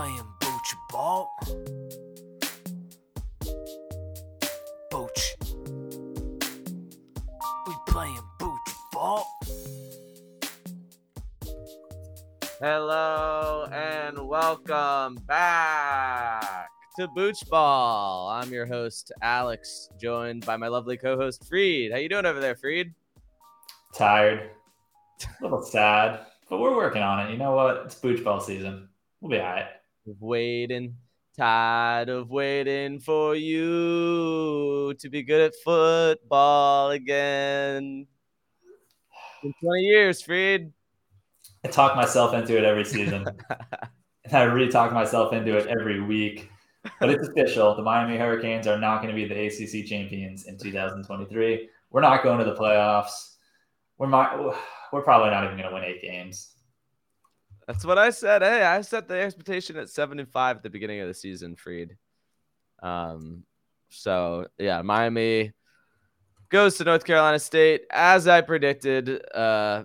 playing booch ball. Booch. We playing booch ball. Hello and welcome back to Booch Ball. I'm your host Alex, joined by my lovely co-host Freed. How you doing over there, Freed? Tired, a little sad, but we're working on it. You know what? It's booch ball season. We'll be all right. Waiting, tired of waiting for you to be good at football again. In 20 years, Freed. I talk myself into it every season, and I re-talk myself into it every week. But it's official. The Miami Hurricanes are not going to be the ACC champions in 2023. We're not going to the playoffs. We're not, we're probably not even going to win eight games. That's what I said. Hey, I set the expectation at seven and five at the beginning of the season, Freed. Um, so yeah, Miami goes to North Carolina State as I predicted. Uh,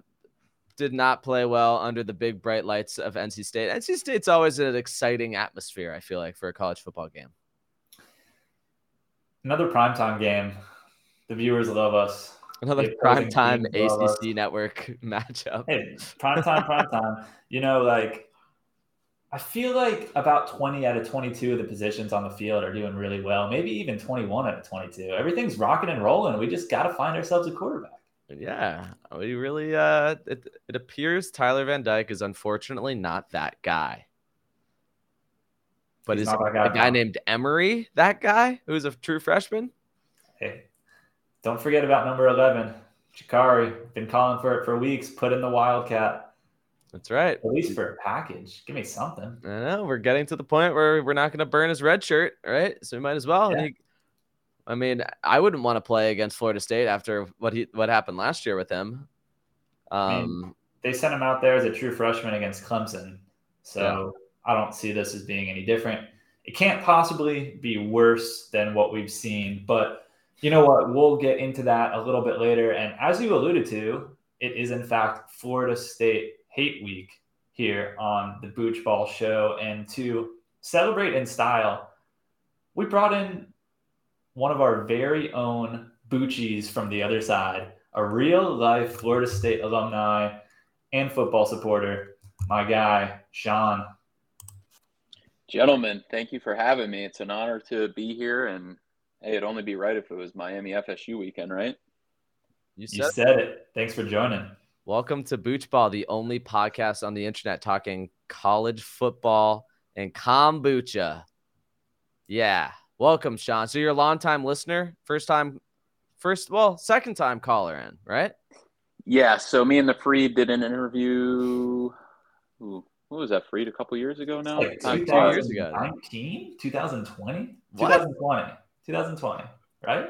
did not play well under the big bright lights of NC State. NC State's always an exciting atmosphere. I feel like for a college football game. Another primetime game. The viewers love us. Another The opposing primetime teams love us. ACC network matchup. Hey, prime time, prime time. You know, like I feel like about 20 out of 22 of the positions on the field are doing really well. Maybe even 21 out of 22. Everything's rocking and rolling. We just got to find ourselves a quarterback. Yeah, we really. Uh, it it appears Tyler Van Dyke is unfortunately not that guy. But He's is guy a guy now. named Emory that guy who's a true freshman? Hey, don't forget about number 11, Jacurri. Been calling for it for weeks. Put in the Wildcat, That's right. at least for a package. Give me something. I know we're getting to the point where we're not going to burn his red shirt, right? So we might as well. And Yeah. he- I mean, I wouldn't want to play against Florida State after what he what happened last year with him. Um, mean, They sent him out there as a true freshman against Clemson. So I don't see this as being any different. It can't possibly be worse than what we've seen. But you know what? We'll get into that a little bit later. And as you alluded to, it is in fact Florida State Hate Week here on the Booch Ball Show. And to celebrate in style, we brought in one of our very own Boochies from the other side, a real life Florida State alumni and football supporter, my guy, Sean. Gentlemen, thank you for having me. It's an honor to be here, and hey, it'd only be right if it was Miami FSU weekend, right? you You said said it. Thanks for joining. Welcome to Booch Ball, the only podcast on the internet talking college football and kombucha. Yeah. Welcome, Sean. So you're a longtime listener, first time, first, well, second time caller in, right? Yeah. So me and the Freed did an interview. Ooh, what was that, Freed? A couple years ago now. Like two years ago. 2019, 2020, What? 2020, 2020, right?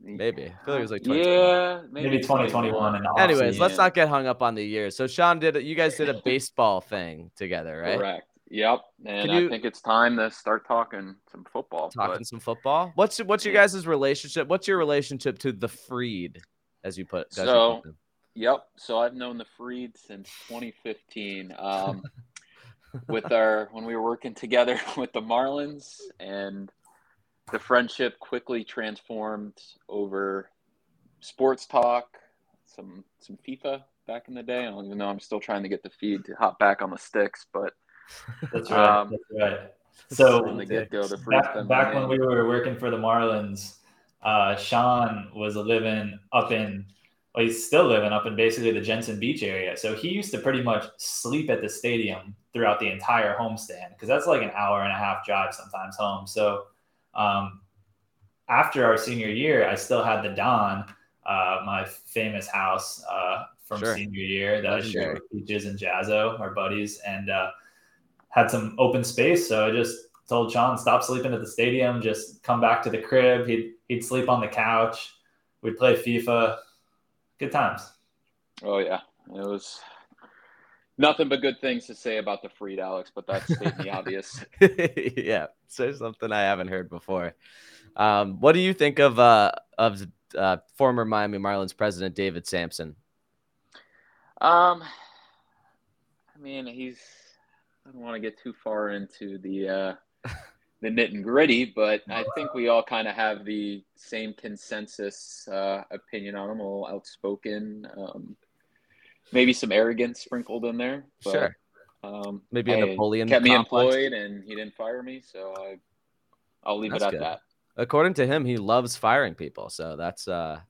Maybe. I feel like it was like 2020. yeah, maybe, Maybe 2021 and Anyways, let's not get hung up on the years. So Sean did you guys did a baseball thing together, right? Correct. Yep. And you- I think it's time to start talking some football. Talking but- some football. What's what's your guys' relationship? What's your relationship to the freed, as you put? as you So- put? Yep. So I've known the Freed since 2015. Um, with our when we were working together with the Marlins, and the friendship quickly transformed over sports talk, some some FIFA back in the day. I don't even know. I'm still trying to get the feed to hop back on the sticks, but That's right. Um, that's right. So from the get go, back, back when we were working for the Marlins, uh, Sean was living up in, well, he's still living up in basically the Jensen Beach area. So he used to pretty much sleep at the stadium throughout the entire homestand because that's like an hour and a half drive sometimes home. So um, after our senior year, I still had the Don, uh, my famous house uh, from Sure. senior year that I Legendary. shared with Peaches and Jazzo, our buddies, and uh, had some open space. So I just told Sean, stop sleeping at the stadium, just come back to the crib. He'd, he'd sleep on the couch. We'd play FIFA. Good times. Oh yeah, it was nothing but good things to say about the Freed, Alex. But that's stating the obvious. yeah, say something I haven't heard before. Um, what do you think of uh, of uh, former Miami Marlins president David Samson? Um, I mean, he's I don't want to get too far into the uh, the nit and gritty, but I think we all kind of have the same consensus uh, opinion on him. A little outspoken, um, maybe some arrogance sprinkled in there. But, Sure. Um, Maybe a Napoleon kept me complex. employed, and he didn't fire me, so I I'll leave That's it at good. that. According to him, he loves firing people. So that's uh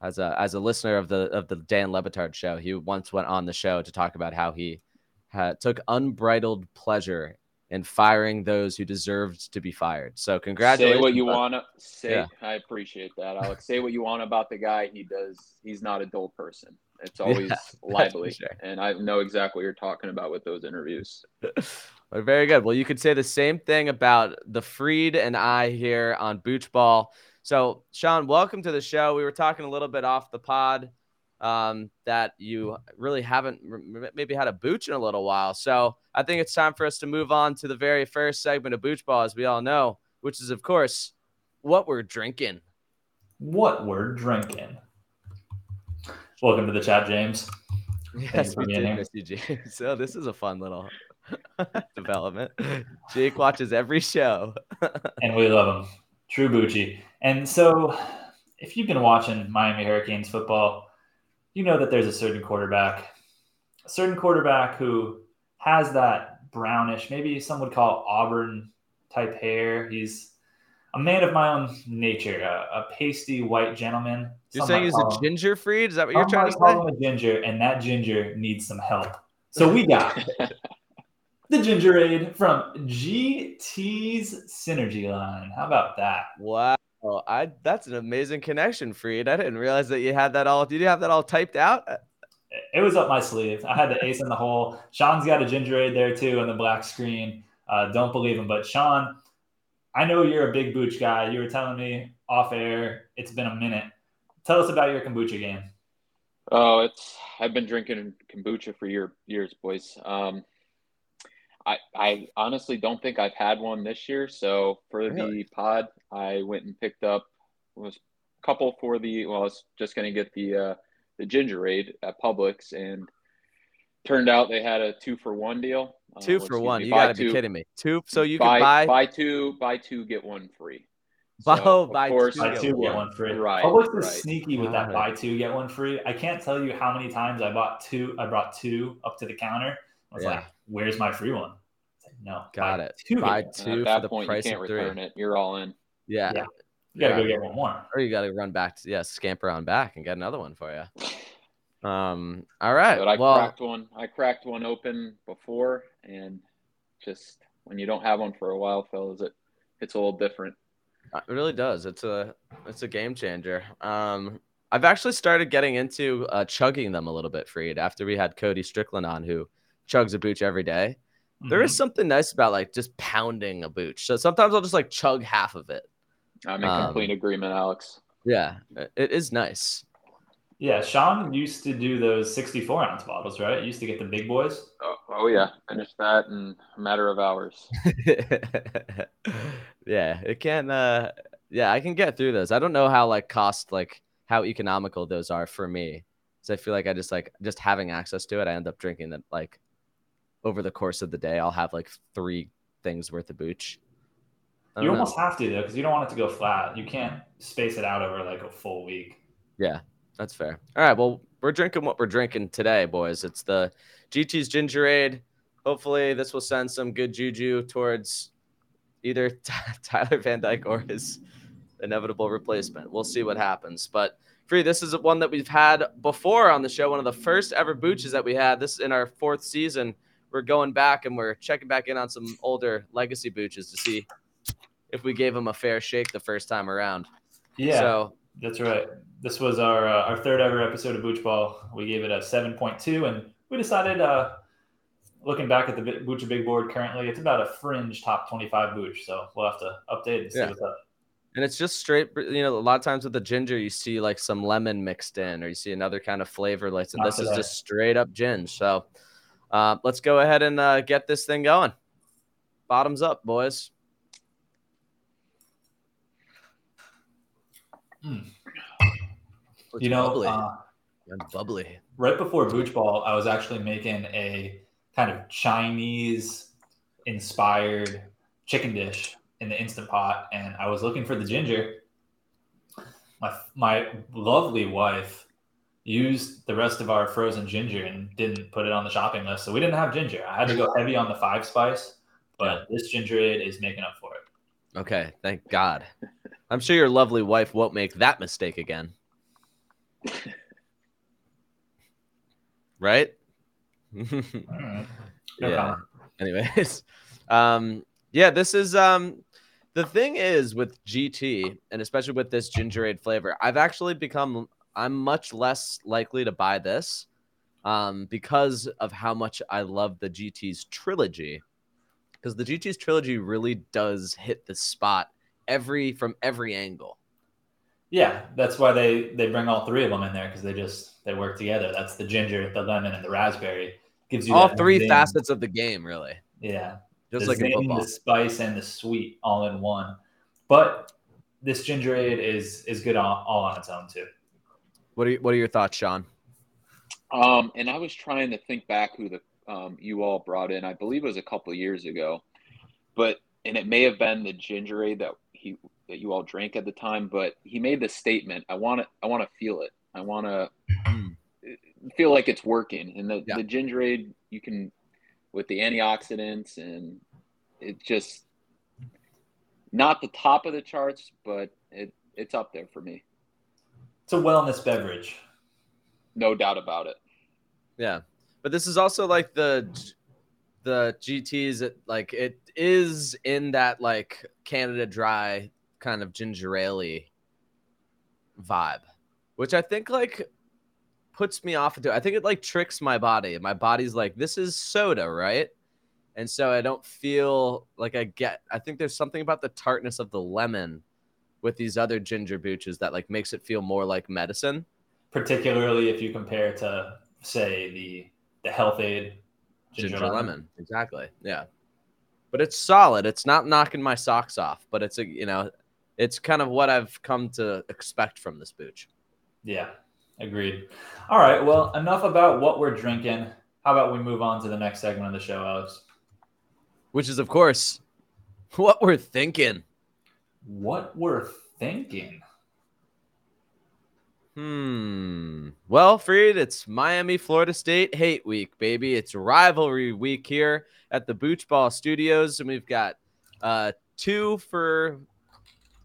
as a as a listener of the of the Dan Le Batard show, he once went on the show to talk about how he had took unbridled pleasure in firing those who deserved to be fired. So congratulations. Say what you want to say. Yeah. I appreciate that, Alex. say what you want about the guy. He does. He's not a dull person. It's always that's for lively, sure. and I know exactly what you're talking about with those interviews. Well, very good. Well, you could say the same thing about the Freed and I here on Booch Ball. So, Sean, welcome to the show. We were talking a little bit off the pod um, that you really haven't r- maybe had a booch in a little while. So, I think it's time for us to move on to the very first segment of Booch Ball, as we all know, which is, of course, what we're drinking. What we're drinking. Welcome to the chat, James. Yes, we did miss you, Jake. So, this is a fun little development. Jake watches every show. and we love him. True Bucci. And so, if you've been watching Miami Hurricanes football, you know that there's a certain quarterback, a certain quarterback who has that brownish, maybe some would call Auburn type hair. He's a man of my own nature, a, a pasty white gentleman. You're saying he's a ginger freed? Is that what you're trying to call say? him a ginger, and that ginger needs some help. So we got the Gingerade from GT's Synergy line. How about that? Wow. I that's an amazing connection, Freed. I didn't realize that you had that all. Did you have that all typed out? It was up my sleeve. I had the ace in the hole. Sean's got a Gingerade there too on the black screen. Uh, don't believe him, but Sean, I know you're a big booch guy. You were telling me off air. It's been a minute. Tell us about your kombucha game. Oh, it's I've been drinking kombucha for year, years, boys. Um, I I honestly don't think I've had one this year. So for Really? the pod, I went and picked up was a couple for the. Well, I was just gonna get the uh, the Gingerade at Publix, and turned out they had a two for one deal. Uh, Two well, for one. me, You buy got to be kidding me. Two. So you buy, could buy. buy two, buy two, get one free. Buy- So, oh, of buy course, two, Buy get two, one. get one free. Right, Publix is right. sneaky with that buy two, get one free. I can't tell you how many times I bought two. I brought two up to the counter. I was Yeah. like, "Where's my free one?" I said, no, Got it. Two, get Buy one. two. And for at that the point, you price can't of three. return it. You're all in. Yeah. Yeah. You gotta Yeah. go get one more. Or you got to run back to yeah, scamper on back and get another one for you. Um. All right. But I well, cracked one. I cracked one open before, and just when you don't have one for a while, fellas, it it's a little different. It really does. It's a it's a game changer. Um, I've actually started getting into uh, chugging them a little bit, Freed. After we had Cody Strickland on, who chugs a booch every day. There Mhm. is something nice about like just pounding a booch. So sometimes I'll just like chug half of it. I'm in Um, complete agreement, Alex. Yeah, it- it is nice. Yeah, Sean used to do those 64 ounce bottles, right? Used to get the big boys. Oh, oh yeah, finished that in a matter of hours. yeah, it can. Uh, yeah, I can get through those. I don't know how like cost like how economical those are for me. So I feel like I just like just having access to it. I end up drinking it like over the course of the day. I'll have like three things worth of booch. You know. almost have to though, because you don't want it to go flat. You can't space it out over like a full week. Yeah, that's fair. All right, well, we're drinking what we're drinking today, boys. It's the GT's Gingerade. Hopefully, this will send some good juju towards either Tyler Van Dyke or his inevitable replacement. We'll see what happens. But Free, this is one that we've had before on the show. One of the first ever booches that we had. This is in our fourth season. We're going back and we're checking back in on some older legacy booches to see if we gave them a fair shake the first time around. Yeah, So that's right. This was our uh, our third ever episode of Booch Ball. We gave it a 7.2, and we decided, uh, looking back at the Booch Big Board currently, it's about a fringe top 25 Booch. So we'll have to update and see Yeah. what's up. And it's just straight, you know, a lot of times with the ginger, you see like some lemon mixed in, or you see another kind of flavor. Like, and this is just straight up gin. So uh, let's go ahead and uh, get this thing going. Bottoms up, boys. It's You know, bubbly. uh, bubbly. right before Booch Ball, I was actually making a kind of Chinese inspired chicken dish in the instant pot, and I was looking for the ginger. My my lovely wife used the rest of our frozen ginger and didn't put it on the shopping list, so we didn't have ginger. I had to go heavy on the five spice, but this Gingerade is making up for it. Okay, thank God. I'm sure your lovely wife won't make that mistake again. right? Yeah. Anyways, um, yeah, this is um, the thing is with GT and especially with this gingerade flavor, I've actually become I'm much less likely to buy this um, because of how much I love the GT's trilogy. Because the GT's trilogy really does hit the spot every from every angle. Yeah, that's why they they bring all three of them in there because they just they work together. That's the ginger, the lemon, and the raspberry. Gives you All three zing. facets of the game, really. Yeah, Just the like in zing, football. the spice, and the sweet all in one. But this Gingerade is is good all, all on its own too. What are you, what are your thoughts, Sean? Um, and I was trying to think back who the um, you all brought in. I believe it was a couple of years ago, but and it may have been the Gingerade that he that you all drank at the time. But he made the statement, "I want to, I want to feel it. I want to feel like it's working." And the Yeah. the Gingerade, you can with the antioxidants, and it's just not the top of the charts, but it it's up there for me, It's a wellness beverage. no doubt about it. Yeah, but this is also like the the GTS. It, like it is in that like Canada Dry kind of ginger ale vibe, which I think like puts me off into. I think it like tricks my body. My body's like, this is soda, right? And so I don't feel like I get. I think there's something about the tartness of the lemon with these other ginger booches that like makes it feel more like medicine. particularly if you compare to say the the Health-Ade ginger, lemon. Exactly. Yeah. But it's solid. It's not knocking my socks off, but it's a you know, it's kind of what I've come to expect from this booch. Yeah, agreed. All right, well, enough about what we're drinking. How about we move on to the next segment of the show, Alex? Which is of course what we're thinking. What we're thinking. Hmm. Well, Freed, it's Miami, Florida State hate week, baby. It's rivalry week here at the Booch Ball Studios, and we've got uh two for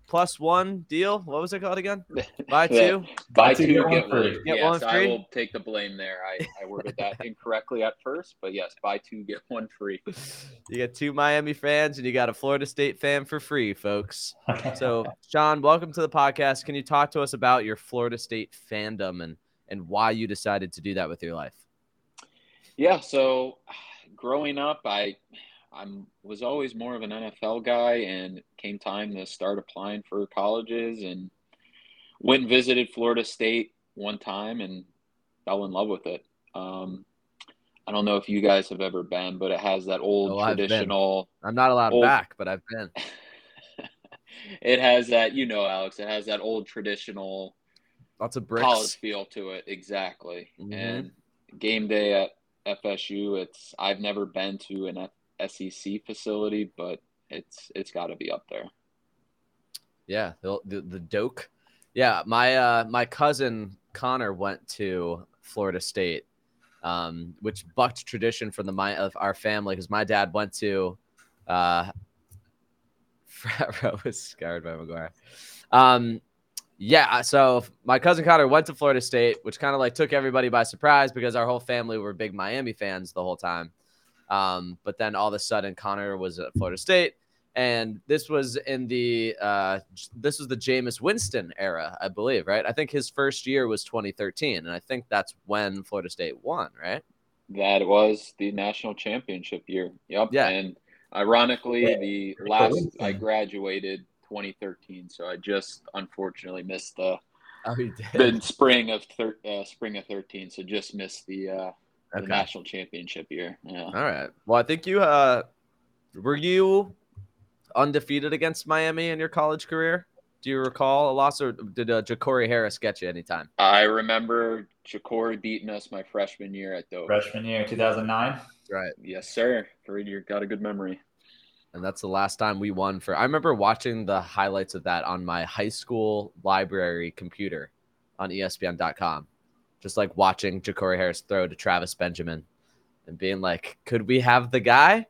plus one deal. What was it called again? Buy two. Buy two, two, get one get one. free. Get yes, one I will take the blame there. I, I worded that incorrectly at first, but yes, buy two, get one free. You got two Miami fans and you got a Florida State fan for free, folks. So, Sean, welcome to the podcast. Can you talk to us about your Florida State fandom and and why you decided to do that with your life? Yeah, so growing up, I I'm was always more of an NFL guy, and came time to start applying for colleges, and went and visited Florida State one time, and fell in love with it. Um, I don't know if you guys have ever been, but it has that old Oh, traditional. I'm not allowed Old- back, but I've been. it has that, you know, Alex. It has that old traditional Lots of college bricks. feel to it exactly Mhm. and game day at fsu it's i've never been to an sec facility but it's it's got to be up there Yeah, the, the the Doak. Yeah, my uh my cousin Connor went to Florida State, um, which bucked tradition from the my of our family because my dad went to uh frat row was scarred by McGuire. Um yeah, so my cousin Connor went to Florida State, which kind of like took everybody by surprise because our whole family were big Miami fans the whole time. Um, but then all of a sudden Connor was at Florida State and this was in the uh this was the Jameis Winston era, I believe, right? I think his first year was 2013, and I think that's when Florida State won, right? that was the national championship year yep Yeah. and ironically Yeah. the last i graduated 2013 so i just unfortunately missed the Oh, the spring of thir- uh, spring of 13 so just missed the uh the national championship year yeah All right. Well, I think you uh were you undefeated against Miami in your college career? Do you recall a loss, or did uh, Jacory Harris get you anytime? I remember Ja'Cory beating us my freshman year at Dover. Freshman year, 2009. Right. Yes, sir. Fareed, you got a good memory. and that's the last time we won for i remember watching the highlights of that on my high school library computer on espn.com just like watching Jacory harris throw to travis benjamin and being like could we have the guy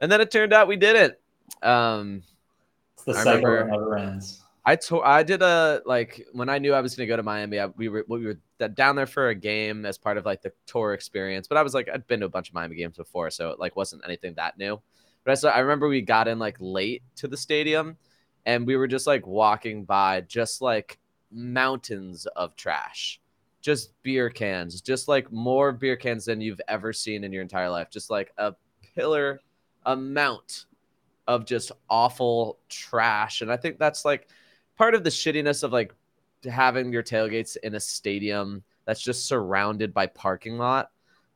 and then it turned out we didn't um It's the I cycle never ends. I to- I did a like when I knew I was going to go to Miami. I, we were we were down there for a game as part of like the tour experience. But I was like I'd been to a bunch of Miami games before, so it like wasn't anything that new. But I saw I remember we got in like late to the stadium, and we were just like walking by, just like mountains of trash, just beer cans, just like more beer cans than you've ever seen in your entire life, just like a pillar amount of just awful trash. And I think that's like part of the shittiness of like having your tailgates in a stadium that's just surrounded by parking lot.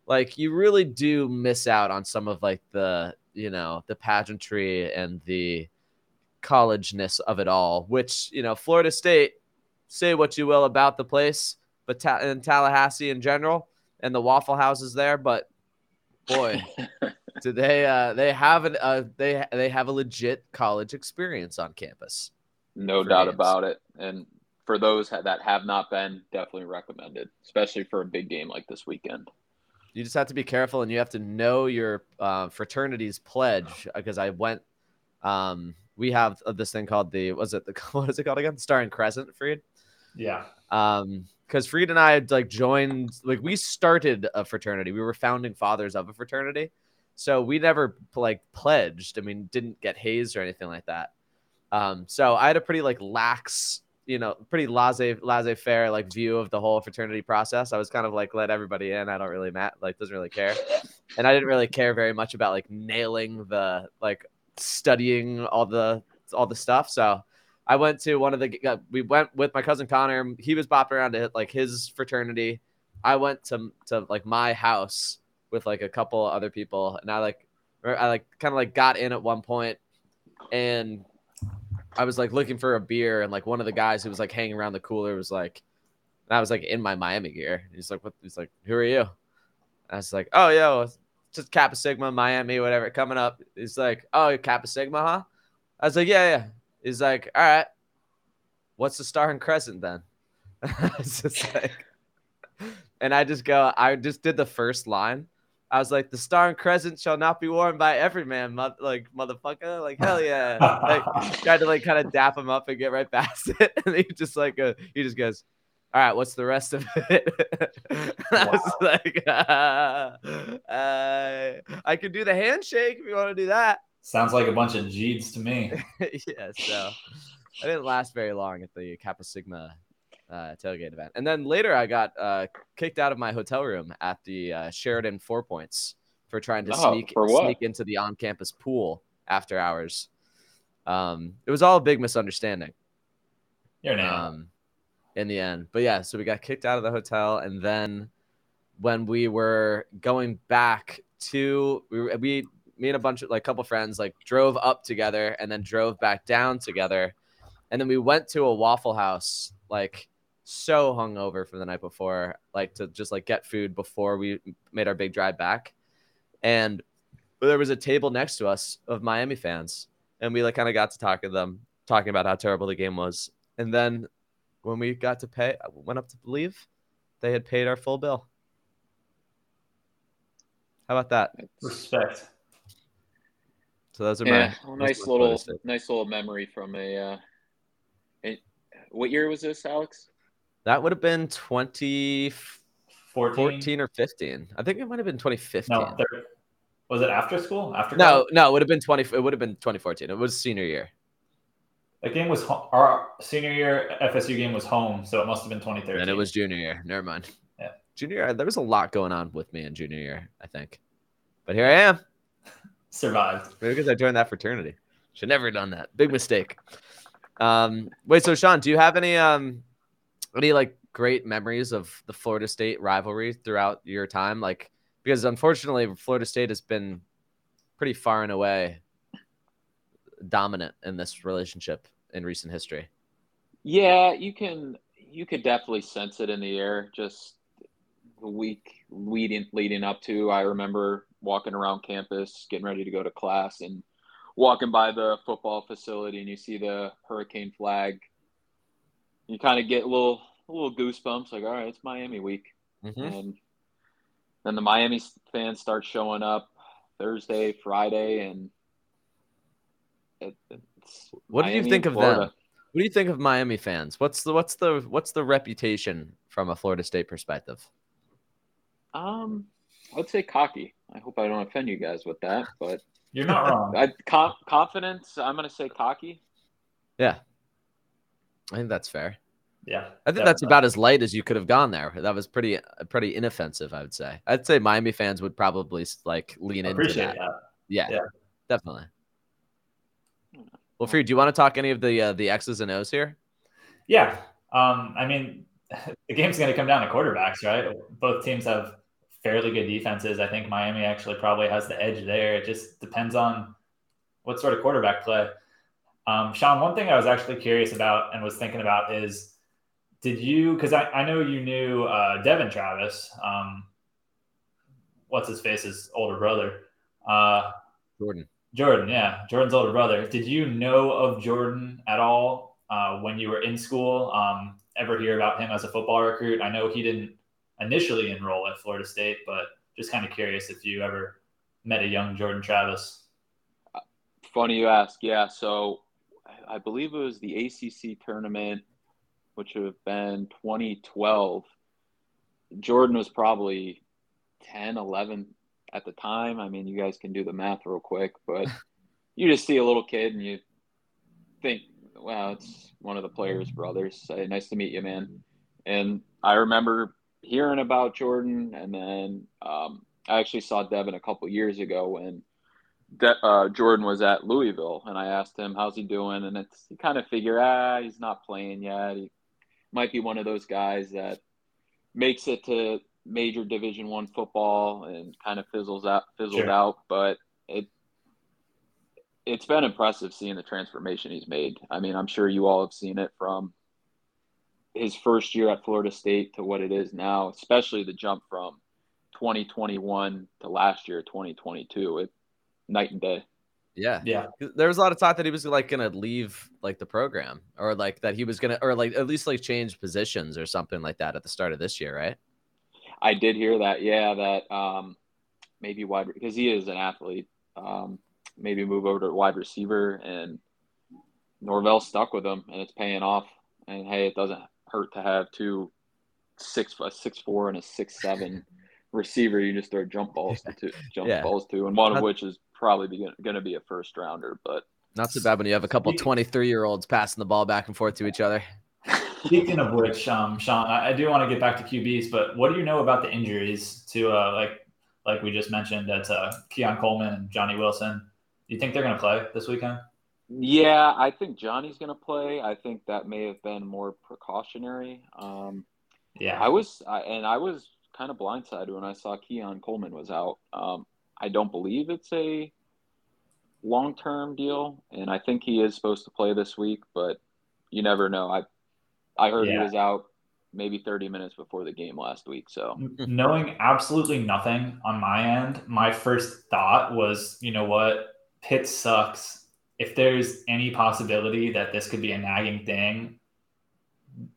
Like you really do miss out on some of like the, you know, the pageantry and the collegeness of it all, which, you know, Florida State, say what you will about the place, but ta- in Tallahassee in general and the Waffle Houses there, but boy, do they uh they have an uh they they have a legit college experience on campus. No doubt games. about it. And for those that have not been, definitely recommended, especially for a big game like this weekend. You just have to be careful and you have to know your uh, fraternity's pledge because I went um we have this thing called the was it the what is it called again? Star and Crescent, Freed. Yeah. Um because Freed and I had like joined like we started a fraternity. We were founding fathers of a fraternity. So we never like pledged. I mean, didn't get hazed or anything like that. Um, so I had a pretty like lax, you know, pretty laissez laissez faire like view of the whole fraternity process. I was kind of like let everybody in. I don't really mat like doesn't really care, and I didn't really care very much about like nailing the like studying all the all the stuff. So I went to one of the uh, we went with my cousin Connor. He was bopping around to like his fraternity. I went to to like my house with like a couple other people, and I like I like kind of like got in at one point, and I was like looking for a beer, and like one of the guys who was like hanging around the cooler was like, and I was like in my Miami gear. He's like, "What?" He's like, "Who are you?" And I was like, "Oh, yo, just Kappa Sigma, Miami, whatever, coming up." He's like, "Oh, Kappa Sigma, huh?" I was like, "Yeah, yeah." He's like, "All right, what's the star and crescent then?" it's just like, and I just go, I just did the first line. I was like, "The star and crescent shall not be worn by every man, mo- like motherfucker, like hell yeah!" like tried to like kind of dap him up and get right past it, and he just like uh, he just goes, "All right, what's the rest of it?" I was like, uh, uh, "I could do the handshake if you want to do that." Sounds like a bunch of Jeeds to me. yeah, so I didn't last very long at the Kappa Sigma uh, tailgate event, and then later I got uh, kicked out of my hotel room at the uh, Sheraton Four Points for trying to Oh, sneak sneak into the on-campus pool after hours. Um, it was all a big misunderstanding You're an um, in the end. But yeah, so we got kicked out of the hotel, and then when we were going back to we, we me and a bunch of like a couple friends like drove up together and then drove back down together, and then we went to a Waffle House like so hungover from the night before, like to just like get food before we made our big drive back, and there was a table next to us of Miami fans, and we like kind of got to talk to them, talking about how terrible the game was, and then when we got to pay, uh, went up to leave, they had paid our full bill. How about that? Respect. So those are Yeah, my well, nice are little, Florida nice little memory from a. Uh, a what year was this, Alex? That would have been 2014 14? or 15. I think it might have been 2015. No, thir- was it after school? After no, college? no, it would have been 20. It would have been 2014. It was senior year. That game was our senior year FSU game was home, so it must have been 2013. And it was junior year. Never mind. Yeah. Junior year, there was a lot going on with me in junior year, I think. But here I am. Survived. Maybe because I joined that fraternity. Should never have done that. Big mistake. Um, wait, so Sean, do you have any um any like great memories of the Florida State rivalry throughout your time? Like because unfortunately Florida State has been pretty far and away dominant in this relationship in recent history. Yeah, you can you could definitely sense it in the air. Just the week leading leading up to, I remember walking around campus, getting ready to go to class, and walking by the football facility, and you see the hurricane flag. You kind of get a little a little goosebumps, like, all right, it's Miami week, Mhm. and then the Miami fans start showing up Thursday, Friday, and it, it's What do you think of them? What do you think of Miami fans? What's the what's the what's the reputation from a Florida State perspective? Um, I would say cocky. I hope I don't offend you guys with that, but You're not wrong. I, com- confidence. I'm gonna say cocky. Yeah, I think that's fair. yeah. I think that's about as light as you could have gone there. That was pretty pretty inoffensive, I would say. I'd say Miami fans would probably like lean into that. that. Yeah, Yeah. definitely. Well, Freed, do you want to talk any of the uh, the X's and O's here? Yeah. Um, I mean, the game's going to come down to quarterbacks, right? Both teams have fairly good defenses. I think Miami actually probably has the edge there. It just depends on what sort of quarterback play. Um, Sean, one thing I was actually curious about and was thinking about is did you, because I, I know you knew uh, Devin Travis, um, what's his face's older brother. Uh, Jordan. Jordan, yeah, Jordan's older brother. Did you know of Jordan at all uh, when you were in school? Um, ever hear about him as a football recruit? I know he didn't initially enroll at Florida State, but just kind of curious if you ever met a young Jordan Travis. Funny you ask. Yeah. So I- believe it was the ACC tournament, which would have been 2012. Jordan was probably 10, 11 at the time. I mean, you guys can do the math real quick, but you just see a little kid and you think, wow, it's one of the players' brothers. Say, nice to meet you, man. And I remember hearing about Jordan, and then um, I actually saw Devin a couple years ago when De- uh, Jordan was at Louisville, and I asked him, "How's he doing?" And it's you kind of figure, ah, he's not playing yet. He might be one of those guys that makes it to major Division One football and kind of fizzles out, fizzled Sure. out. But it it's been impressive seeing the transformation he's made. I mean, I'm sure you all have seen it from his first year at Florida State to what it is now, especially the jump from 2021 to last year 2022. It night and day. Yeah. Yeah. There was a lot of talk that he was like gonna leave like the program, or like that he was gonna, or like at least like change positions or something like that at the start of this year, right? I did hear that. Yeah, that um, maybe wide because he is an athlete. Um, maybe move over to wide receiver, and Norvell stuck with him, and it's paying off. And hey, it doesn't hurt to have two six a six four and a six seven receiver. You just throw jump balls to jump Yeah. balls to, and one of which is probably going to be a first rounder. But Not so bad when you have a couple 23 year olds passing the ball back and forth to each other. Speaking of which, um, Sean, I, I do want to get back to QBs, but what do you know about the injuries to uh, like like we just mentioned that uh, Keon Coleman and Johnny Wilson? Do you think they're going to play this weekend? Yeah, I think Johnny's going to play. I think that may have been more precautionary. Um, Yeah, I was, I, and I was kind of blindsided when I saw Keon Coleman was out. Um, I don't believe it's a long-term deal, and I think he is supposed to play this week, but you never know. I, I heard he was out maybe 30 minutes before the game last week. So knowing absolutely nothing on my end, my first thought was, you know what, Pitt sucks. If there's any possibility that this could be a nagging thing,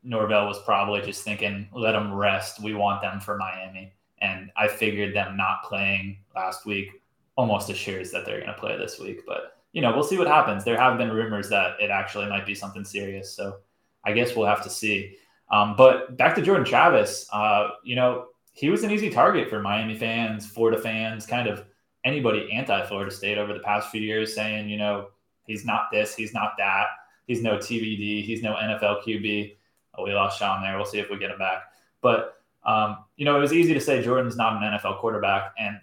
Norvell was probably just thinking, let them rest. We want them for Miami. And I figured them not playing last week almost assures that they're going to play this week. But, you know, we'll see what happens. There have been rumors that it actually might be something serious. So I guess we'll have to see. Um, but back to Jordan Travis, uh, you know, he was an easy target for Miami fans, Florida fans, kind of anybody anti Florida State over the past few years, saying, you know, he's not this, he's not that, he's no TVD. he's no NFL QB. Oh, we lost Sean there. We'll see if we get him back. But, um, you know, it was easy to say Jordan's not an NFL quarterback. And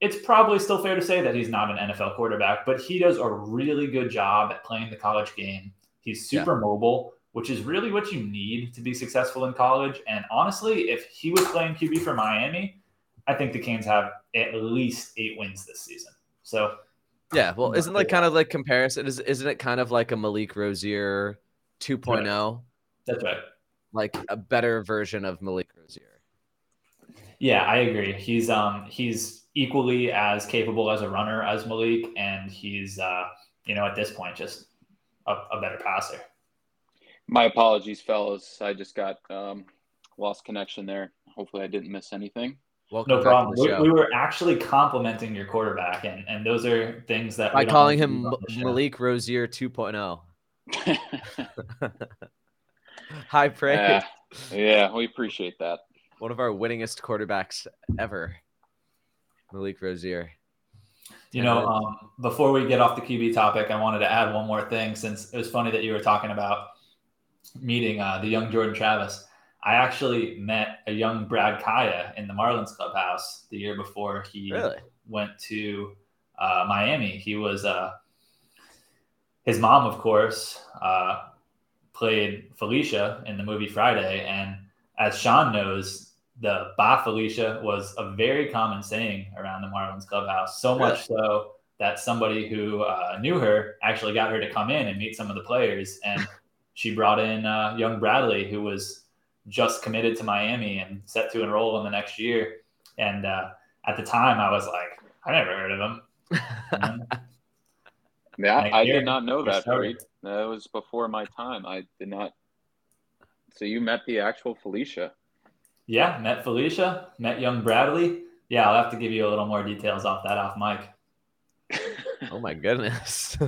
it's probably still fair to say that he's not an NFL quarterback, but he does a really good job at playing the college game. He's super mobile which is really what you need to be successful in college. And honestly, if he was playing QB for Miami, I think the Canes have at least eight wins this season. So Yeah, well, isn't like kind of like comparison? Is isn't it kind of like a Malik Rosier 2.0, That's right. like a better version of Malik Rosier. Yeah, I agree. He's um he's equally as capable as a runner as Malik, and he's uh you know at this point just a, a better passer. My apologies, fellas. I just got um, lost connection there. Hopefully, I didn't miss anything. Welcome No problem. to the We, show. we were actually complimenting your quarterback, and and those are things that By we calling him on the show. Malik Rosier oh. 2.0. High praise. yeah, yeah, we appreciate that. One of our winningest quarterbacks ever. Malik Rosier. You know, um, before we get off the QB topic, I wanted to add one more thing since it was funny that you were talking about meeting uh, the young Jordan Travis. I actually met a young Brad Kaaya in the Marlins clubhouse the year before he Really? went to uh, Miami. He was uh, his mom, of course, uh, played Felicia in the movie Friday, and as Sean knows, the "Bye Felicia" was a very common saying around the Marlins clubhouse. So much so that somebody who uh, knew her actually got her to come in and meet some of the players, and she brought in uh, young Bradley, who was just committed to Miami and set to enroll in the next year. And uh, at the time, I was like, I never heard of him. Yeah, Like I did not know that. started. That was before my time. I did not. So you met the actual Felicia. yeah, met Felicia, met young Bradley. Yeah, I'll have to give you a little more details off that off mic. Oh my goodness.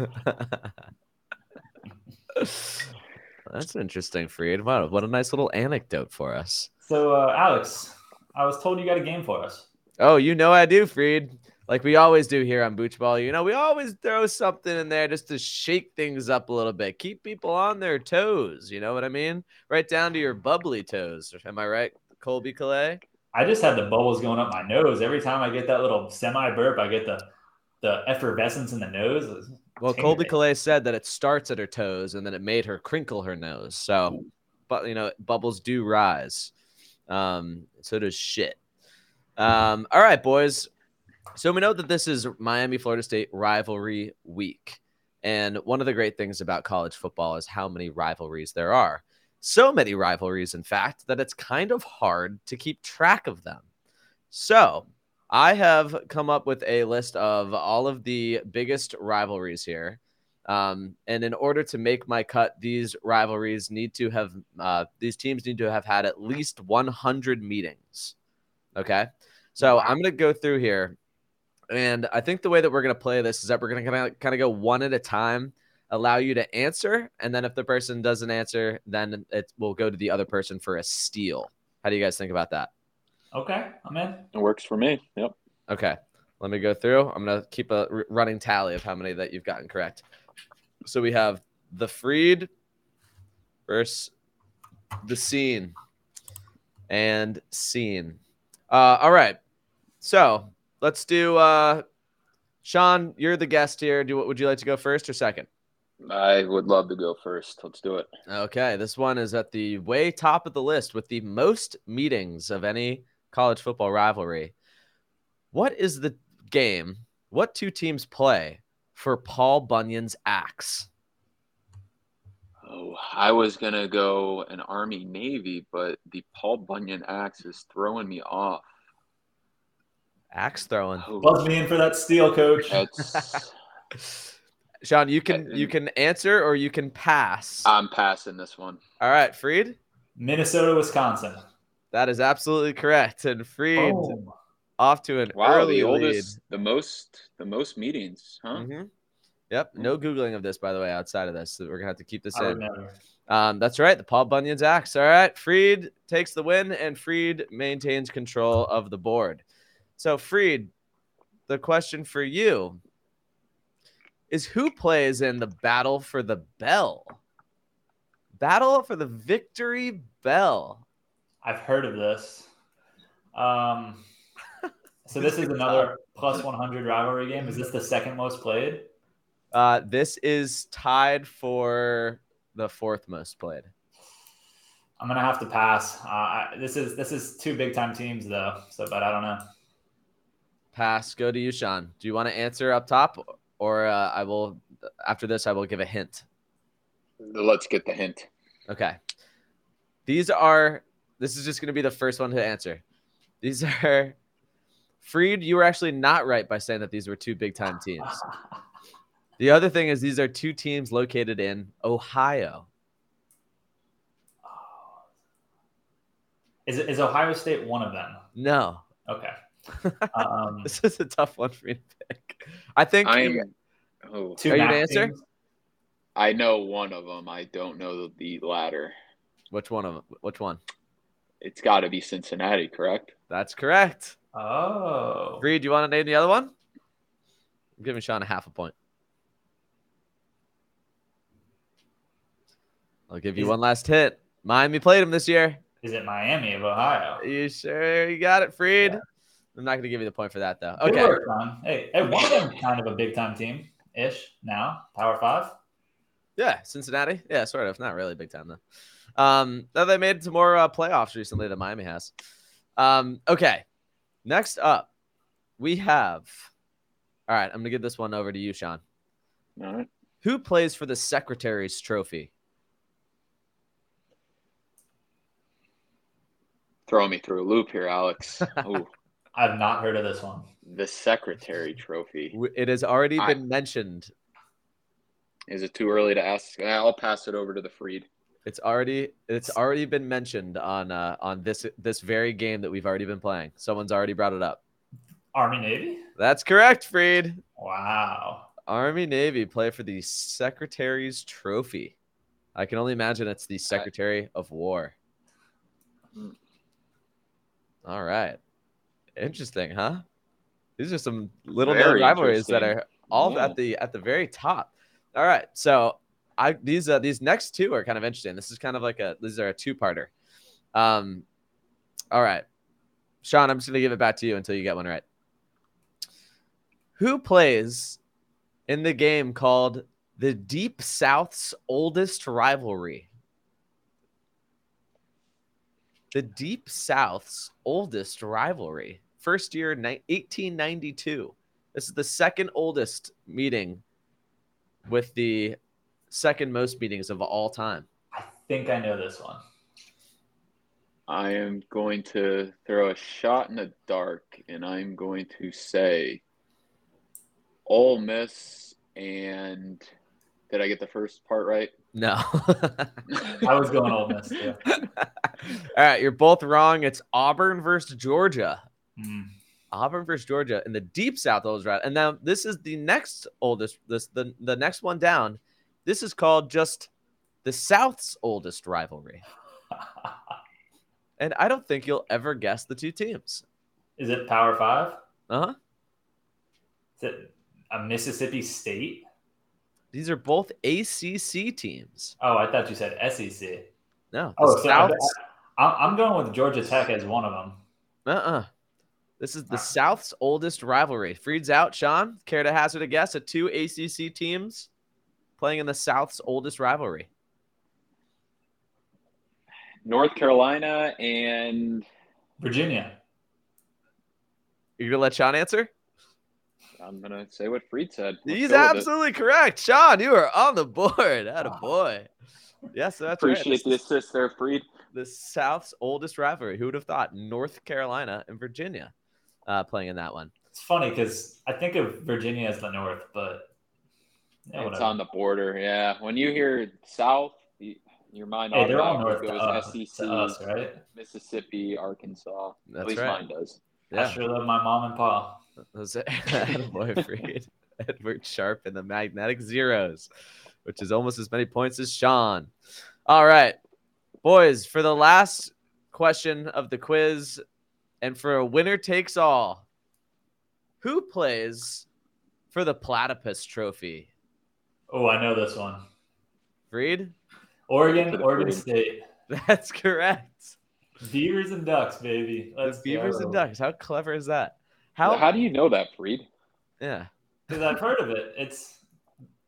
That's interesting, Freed. Wow, what a nice little anecdote for us. So, uh, Alex, I was told you got a game for us. Oh, you know I do, Freed. Like we always do here on Booch Ball. You know, we always throw something in there just to shake things up a little bit, keep people on their toes. You know what I mean? Right down to your bubbly toes. Am I right, Colbie Caillat? I just had the bubbles going up my nose every time I get that little semi burp. I get the the effervescence in the nose. Well, Tingly. Colbie Caillat said that it starts at her toes and then it made her crinkle her nose. So, but you know, bubbles do rise. Um, so does shit. Um, all right, boys. So we know that this is Miami Florida State rivalry week. And one of the great things about college football is how many rivalries there are. So many rivalries, in fact, that it's kind of hard to keep track of them. So I have come up with a list of all of the biggest rivalries here. Um, and in order to make my cut, these rivalries need to have, uh, these teams need to have had at least 100 meetings. Okay. So I'm going to go through here. And I think the way that we're going to play this is that we're going to kind of kind of go one at a time, allow you to answer, and then if the person doesn't answer, then it will go to the other person for a steal. How do you guys think about that? Okay, I'm in. It works for me. Yep. Okay, let me go through. I'm gonna keep a r- running tally of how many that you've gotten correct. So we have the Freed versus the Scene and Scene. Uh, all right, so let's do. Uh, Sean, you're the guest here. Do what? would you like to go first or second? I would love to go first. Let's do it. Okay, this one is at the way top of the list with the most meetings of any college football rivalry. What is the game? What two teams play for Paul Bunyan's axe? Oh, I was gonna go an Army Navy, but the Paul Bunyan axe is throwing me off. Axe throwing. Oh, Buzz me in for that steal, coach. Sean, you can you can answer or you can pass. I'm passing this one. All right, Freed. Minnesota, Wisconsin. That is absolutely correct. And Freed Boom. off to an Wow, early the lead. oldest, the most, the most meetings, huh? Mhm. Yep. No googling of this, by the way, outside of this. So we're gonna have to keep this I in. Um, that's right. The Paul Bunyan's axe. All right. Freed takes the win, and Freed maintains control of the board. So, Freed, the question for you is who plays in the battle for the bell? Battle for the victory bell. I've heard of this. Um, so this is another plus 100 rivalry game. Is this the second most played? Uh, this is tied for the fourth most played. I'm gonna have to pass. Uh, I, this is this is two big time teams though. So, but I don't know. Pass. Go to you, Sean. Do you want to answer up top, or uh, I will after this? I will give a hint. Let's get the hint. Okay. These are this is just going to be the first one to answer. These are Freed, you were actually not right by saying that these were two big time teams. The other thing is these are two teams located in Ohio. Is, it, is Ohio State one of them? No. Okay. Um, This is a tough one for me to pick. I think I'm. Oh, two Are you MAC gonna answer? teams? I know one of them. I don't know the latter. which one of them? which one? It's got to be Cincinnati, correct? That's correct. Oh. Reed, you want to name the other one? I'm giving Sean a half a point. I'll give you Is- one last hit. Miami played him this year. Is it Miami of Ohio? You sure you got it, Freed? Yeah. I'm not going to give you the point for that, though. Okay. work, Ron. Hey, hey, one of them kind of a big time team ish now. Power five. Yeah, Cincinnati. Yeah, sort of. Not really big time, though. Um, though they made some more uh, playoffs recently than Miami has. Um, okay. Next up, we have. All right, I'm going to give this one over to you, Sean. All right. Who plays for the Secretary's Trophy? Throw me through a loop here, Alex. Ooh, I've not heard of this one. the Secretary Trophy. It has already I- been mentioned. Is it too early to ask? I'll pass it over to the Freed. It's already it's already been mentioned on uh, on this this very game that we've already been playing. Someone's already brought it up. Army Navy. That's correct, Freed. Wow. Army Navy play for the Secretary's Trophy. I can only imagine it's the Secretary of War. All right. Interesting, huh? These are some little known rivalries that are all Yeah. at the at the very top. All right. So I these uh, these next two are kind of interesting. This is kind of like a these are a two-parter. Um all right. Sean, I'm just gonna give it back to you until you get one right. Who plays in the game called the Deep South's oldest rivalry? The Deep South's oldest rivalry. First year, ni- 1892. This is the second oldest meeting with the second most meetings of all time. I think I know this one. I am going to throw a shot in the dark, and I'm going to say Ole Miss and did I get the first part right? No. I was going Ole Miss too. all right, you're both wrong. It's Auburn versus Georgia. Hmm. Auburn versus Georgia in the deep South oldest right. And now this is the next oldest. This the the next one down. This is called just the South's oldest rivalry. And I don't think you'll ever guess the two teams. Is it Power Five? Uh huh. Is it a Mississippi State? These are both ACC teams. Oh, I thought you said SEC. No, Oh, so South's. I- I'm going with Georgia Tech as one of them. Uh uh This is the Ah. South's oldest rivalry. Freed's out. Sean, care to hazard a guess at two ACC teams playing in the South's oldest rivalry? North Carolina and Virginia. You're gonna let Sean answer? I'm gonna say what Freed said. Let's He's go with it. absolutely correct. Sean, you are on the board. At a boy. Yes, that's right. Appreciate right. the This is assist there, Freed. the South's oldest rivalry. Who would have thought? North Carolina and Virginia uh, playing in that one. It's funny because I think of Virginia as the North, but yeah, it's on the border. Yeah, when you hear South, you, your mind Hey, they're all automatically North to goes us, SEC, to us, right? Mississippi, Arkansas. That's At least right. mine does. I Yeah, sure love my mom and pa. those boy Freed, Edward Sharpe, and the Magnetic Zeros, which is almost as many points as Sean. All right, boys, for the last question of the quiz, and for a winner takes all, who plays for the Platypus Trophy? Oh, I know this one. Freed? Oregon, Oregon Freed. State. That's correct. Beavers and Ducks, baby. Let's the Beavers and. Ducks. How clever is that? How, How? do you know that, Freed? yeah. Because I've heard of it. It's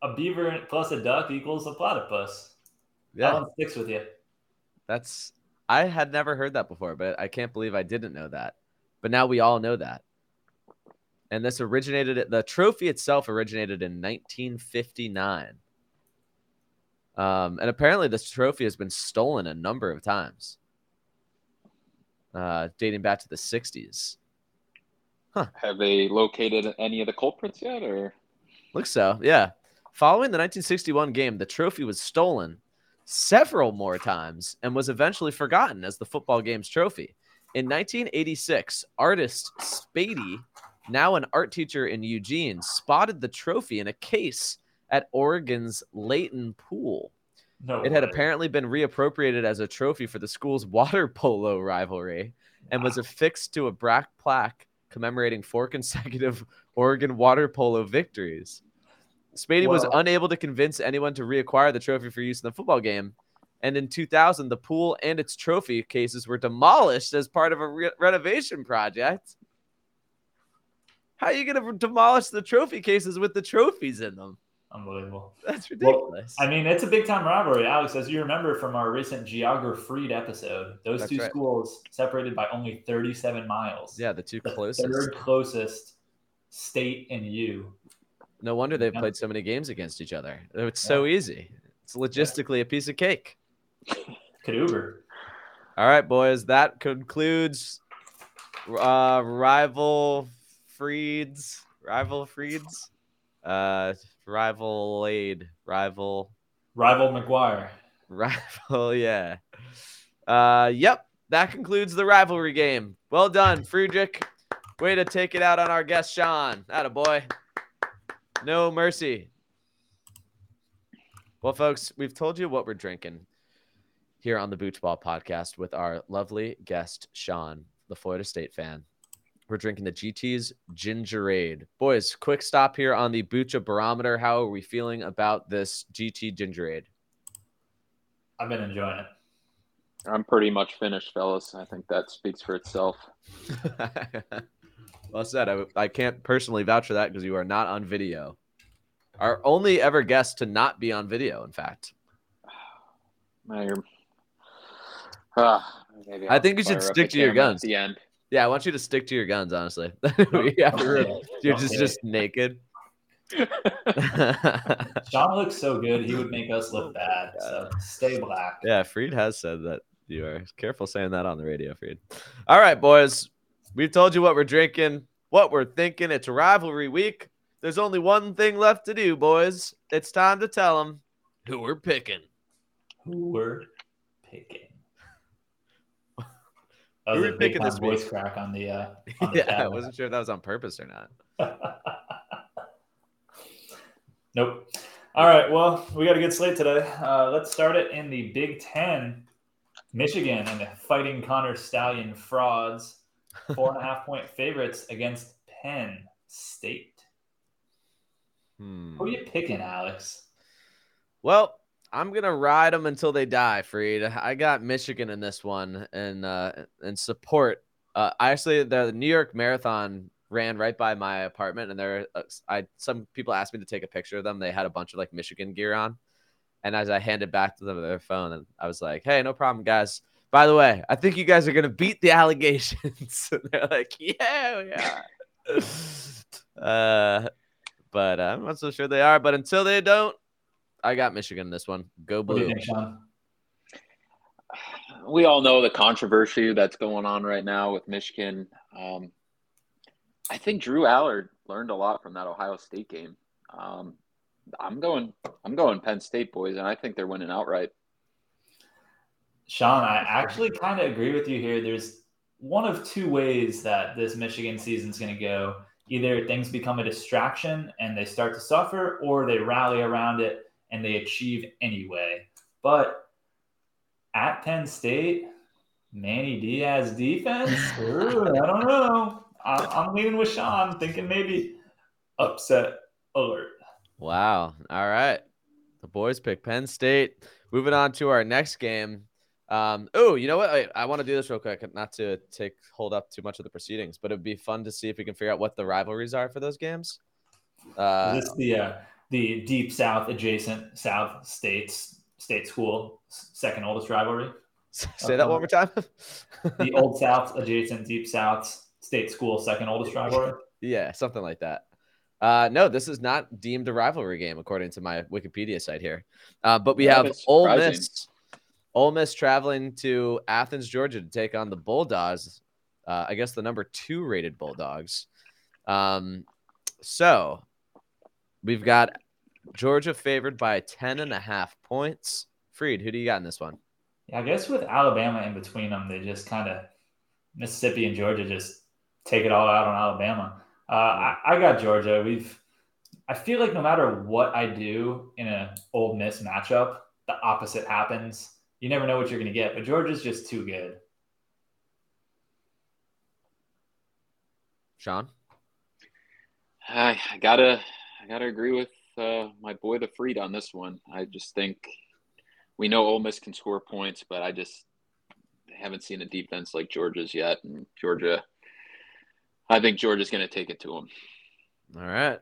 a beaver plus a duck equals a platypus. That Yeah. one sticks with you. That's. I had never heard that before, but I can't believe I didn't know that. But now we all know that. And this originated. The trophy itself originated in 1959. Um, and apparently, this trophy has been stolen a number of times, uh, dating back to the 60s. huh. Have they located any of the culprits yet, or Looks so, yeah. Following the 1961 game, the trophy was stolen several more times and was eventually forgotten as the football game's trophy. In 1986, artist Spady, now an art teacher in Eugene, spotted the trophy in a case at Oregon's Leighton Pool. No, It had way. apparently been reappropriated as a trophy for the school's water polo rivalry and was affixed to a black plaque commemorating four consecutive Oregon water polo victories. Spady was unable to convince anyone to reacquire the trophy for use in the football game. And in 2000, the pool and its trophy cases were demolished as part of a re- renovation project. How are you going to demolish the trophy cases with the trophies in them? unbelievable. That's Well, ridiculous. I mean, it's a big time rivalry, Alex. As you remember from our recent Geography Freed episode, those That's two right. schools separated by only 37 miles. yeah, the two the closest. third closest state and you. No wonder they've Yeah. played so many games against each other. It's so easy. It's logistically a piece of cake. Could Uber. All right, boys. That concludes uh rival freeds. Rival freeds. Uh rival aid. Rival Rival McGuire. rival, yeah. Uh yep. That concludes the rivalry game. Well done, Friedrich. Way to take it out on our guest Sean. Atta boy. No mercy. Well, folks, we've told you what we're drinking here on the Booch Ball podcast with our lovely guest, Sean, the Florida State fan. We're drinking the GT's Gingerade. Boys, quick stop here on the Bucha barometer. How are we feeling about this GT Gingerade? I've been enjoying it. I'm pretty much finished, fellas. I think that speaks for itself. well said. I, I can't personally vouch for that because you are not on video. Our only ever guest to not be on video, in fact. Man, you're- Ah, maybe I think you should stick to your guns. At the end. Yeah, I want you to stick to your guns, honestly. Yeah. You're just just naked. Sean looks so good, he would make us look bad. So stay black. yeah, Freed has said that you are careful saying that on the radio, Freed. All right, boys. We've told you what we're drinking, what we're thinking. It's rivalry week. There's only one thing left to do, boys. It's time to tell them who we're picking. Who we're picking? That Who was we a big picking this week? voice crack on the uh on the yeah, I wasn't sure if that was on purpose or not. nope. All right. Well, we got a good slate today. Uh, let's start it in the Big Ten. Michigan and Fighting Connor Stallion frauds, four and a half point favorites against Penn State. Hmm. Who are you picking, Alex? Well, I'm gonna ride them until they die, Freed. I got Michigan in this one, and uh, and support. Uh, I actually the New York Marathon ran right by my apartment, and there, uh, I some people asked me to take a picture of them. They had a bunch of like Michigan gear on, and as I handed back to them their phone, and I was like, "Hey, no problem, guys. By the way, I think you guys are gonna beat the allegations." and they're like, "Yeah, yeah." uh, but I'm not so sure they are. But until they don't. I got Michigan in this one. Go What do you blue. think, Sean? we all know the controversy that's going on right now with Michigan. Um, I think Drew Allar learned a lot from that Ohio State game. Um, I'm going, I'm going Penn State boys, and I think they're winning outright. Sean, I actually kind of agree with you here. There's one of two ways that this Michigan season's going to go. Either things become a distraction and they start to suffer, or they rally around it and they achieve anyway. But at Penn State, Manny Diaz defense, ooh, I don't know. I- I'm leaning with Sean, thinking maybe upset alert. Wow. All right. The boys pick Penn State. Moving on to our next game. Um, oh, you know what? I, I want to do this real quick, not to take hold up too much of the proceedings, but it'd be fun to see if we can figure out what the rivalries are for those games. Uh, Is this the uh, the deep south adjacent South states state school second oldest rivalry? say that one more time. The old South adjacent deep South state school second oldest rivalry. Yeah, something like that. Uh, no, this is not deemed a rivalry game according to my Wikipedia site here. Uh, but we That have is Ole. Miss, Ole Miss traveling to Athens, Georgia, to take on the Bulldogs. Uh, I guess the number two rated Bulldogs. Um, so we've got Georgia favored by 10 and a half points. Freed, who do you got in this one? Yeah, I guess with Alabama in between them, they just kind of Mississippi and Georgia just take it all out on Alabama. Uh, I, I got Georgia. We've I feel like no matter what I do in an Ole Miss matchup, the opposite happens. You never know what you're going to get, but Georgia's just too good. Sean? I, I gotta I gotta agree with uh, my boy the Freed on this one. I just think we know Ole Miss can score points, but I just haven't seen a defense like Georgia's yet, and Georgia. I think Georgia's going to take it to them. All right.